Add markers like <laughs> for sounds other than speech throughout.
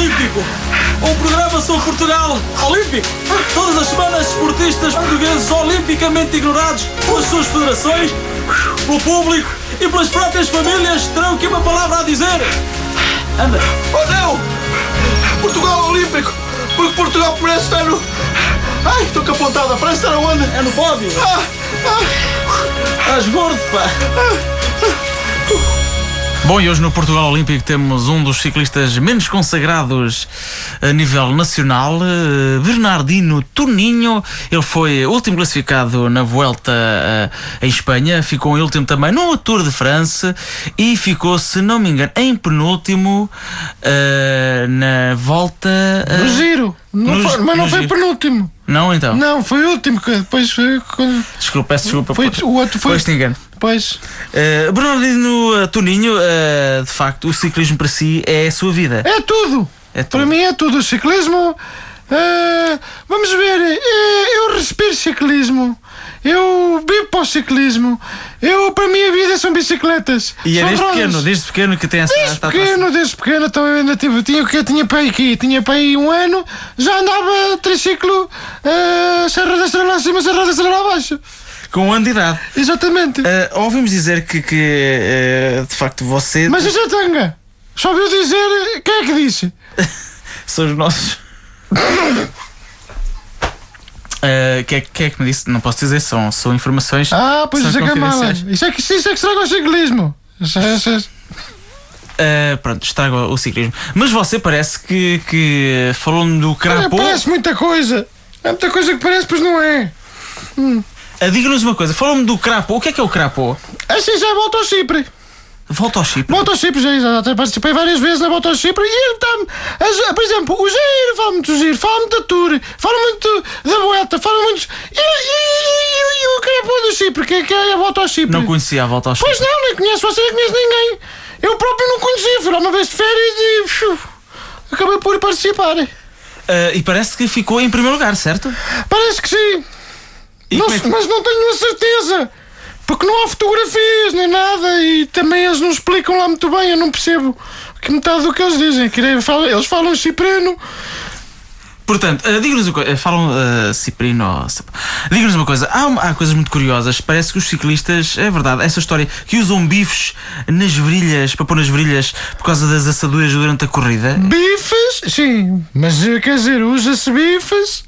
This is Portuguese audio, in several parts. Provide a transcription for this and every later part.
Olímpico. Um programa sobre Portugal Olímpico. Todas as semanas, esportistas portugueses olimpicamente ignorados pelas suas federações, pelo público e pelas próprias famílias terão aqui uma palavra a dizer. Anda. Oh não! Portugal Olímpico! Porque Portugal parece estar no. Ai, estou capotada, parece estar aonde? É no pódio. Ah, ah, Estás gordo, pá. Bom, e hoje no Portugal Olímpico temos um dos ciclistas menos consagrados a nível nacional, eh, Bernardino Toninho. Ele foi último classificado na Vuelta eh, em Espanha, ficou em último também no Tour de France e ficou, se não me engano, em penúltimo eh, na volta. No giro. Não no foi- mas não foi giro. penúltimo. Não, então. Não, foi o último. que Depois foi. quando- Desculpa, peço desculpa. Foi- o outro foi- este engano. Depois. Eh, Bernardino eh, Toninho, eh, de facto, o ciclismo para si é a sua vida. É tudo. É Para tudo. mim é tudo. O ciclismo. eh, vamos ver. eu respiro ciclismo. Eu vivo para o ciclismo. Eu, para mim, a vida são bicicletas. E é desde rodas. pequeno, desde pequeno que tem essa. Desde esta pequeno, desde pequeno, então eu ainda tive, tinha que tinha para aí aqui, tinha para aí um ano, já andava triciclo, eh, Serra da Estrela acima, Serra da Estrela abaixo. Com um ano de idade. Exatamente. Eh, ouvimos dizer que, que, eh, de facto você. Mas isso é tanga. Só viu dizer, quem é que disse? <laughs> São os nossos. <laughs> Eh, que, é, que é que me disse? Não posso dizer, são, são informações. Ah, pois isso é que é mala. Isso é que, isso é que estraga o ciclismo. Isso é- isso é- Eh, pronto, estraga o ciclismo. Mas você parece que, que falou-me do crapô. parece muita coisa. É muita coisa que parece, pois não é. Eh, Diga-nos uma coisa, falou-me do crapô. O que é que é o crapô? Assim já volta ao Chipre. Volta ao Chipre. Volta ao Chipre, já, já, já participei várias vezes na volta ao Chipre e ele está as- Por exemplo, o Giro fala muito do Giro, fala muito da Tour, fala muito da Vuelta, fala muito. E, e, e, e o crapô do Chipre, que, é- que é a volta ao Chipre? Não conhecia a volta ao Chipre. Pois não, nem conheço você, nem conheço ninguém. Eu próprio não conhecia, fui lá uma vez de férias e. acabei por participar. Eh, e parece que ficou em primeiro lugar, certo? Parece que sim. Não é que- Mas não tenho a certeza. Porque não há fotografias nem nada e também eles não explicam lá muito bem. Eu não percebo que metade do que eles dizem. Eles falam, ciprano. Portanto, eh, diga-nos uma coisa. eh, Falam uh, Ciprino. Diga-nos uma coisa. Há, uma- há coisas muito curiosas. Parece que os ciclistas, é verdade, essa história que usam bifes nas virilhas, para pôr nas virilhas por causa das assaduras durante a corrida. Bifes, sim. Mas eh, quer dizer, usa-se bifes.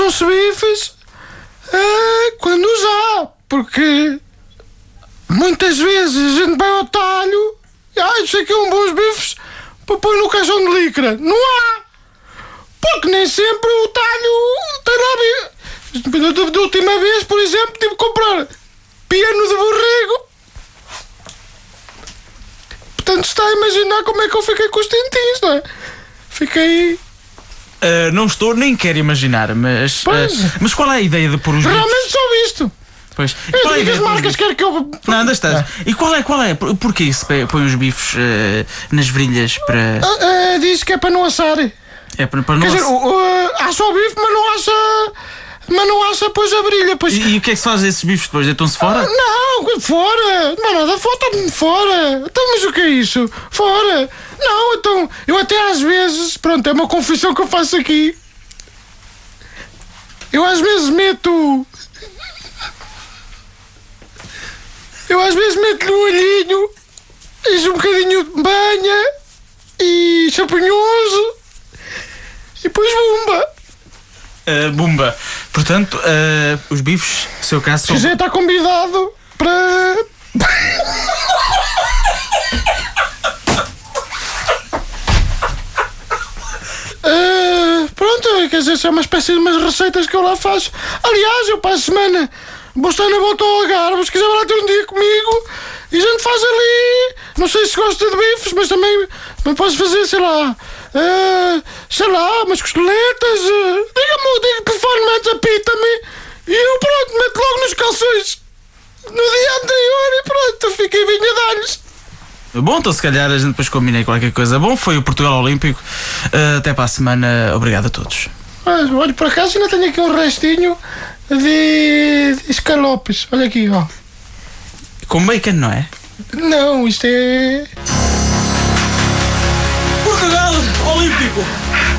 Usam-se bifes eh, quando usar, porque muitas vezes a gente vai ao talho e ah, isso aqui é um bons bifes para pôr no caixão de licra. Não há! Porque nem sempre o talho tem lá. Da, última vez, por exemplo, tive que comprar piano de borrego. Portanto, está a imaginar como é que eu fiquei com os dentinhos, não é? Fiquei. Eh, não estou, nem quero imaginar, mas. Eh, mas qual é a ideia de pôr os bifes? Realmente só visto. Pois. E Eu qual é ideia as marcas, quero que eu. Não, onde estás? E qual é, qual é? Por- Porquê se pe- põe os bifes eh, nas virilhas para. Ah, ah, diz que é para não assar. Quer É para, para não. dizer, o- o- há só bife, mas não assa. Mas não assa, pois a brilha. Pois E, e o que é que se faz esses bifes depois? Deitam-se fora? Não, fora! Não é nada, falta-me fora! Então, mas o que é isso? Fora! Não, então, eu até às vezes, pronto, é uma confissão que eu faço aqui. Eu às vezes meto. Eu às vezes meto-lhe um olhinho, e um bocadinho de banha e champanhoso e depois bomba. Uh, Bumba. Portanto, uh, os bifes, seu caso, são. quiser está convidado para. Ah, pronto, quer dizer, são uma espécie de umas receitas que eu lá faço. Aliás, eu para a semana vou estar na volta ao Algarve. Se quiser lá ter um dia comigo e a gente faz ali. Não sei se gosta de bifes, mas também mas posso fazer, sei lá. ah, sei lá, umas costeletas. ah, Diga-me, diga telefone, metes, apita-me. E eu pronto, meto logo nos calções. No dia anterior e pronto, fiquei vinha dar-lhes. Bom, então se calhar a gente depois combinei qualquer coisa. Bom, foi o Portugal Olímpico. Uh, até para a semana. Obrigado a todos. Mas, olha, por acaso ainda tenho aqui um restinho de, de escalopes. Olha aqui, ó. Com bacon, não é? Não, isto é. Portugal Olímpico.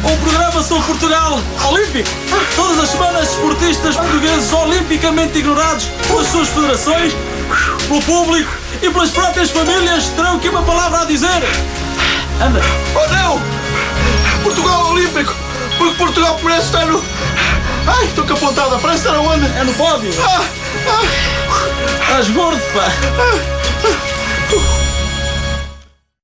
Um programa sobre Portugal Olímpico. Todas as semanas, esportistas portugueses olimpicamente ignorados pelas suas federações, pelo público e pelas próprias famílias terão aqui uma palavra a dizer. Anda. Oh não! Portugal Olímpico! Porque Portugal parece estar no. Ai, estou capotada, parece estar aonde? É no pódio. Ah, ah, Estás gordo, pá. ah,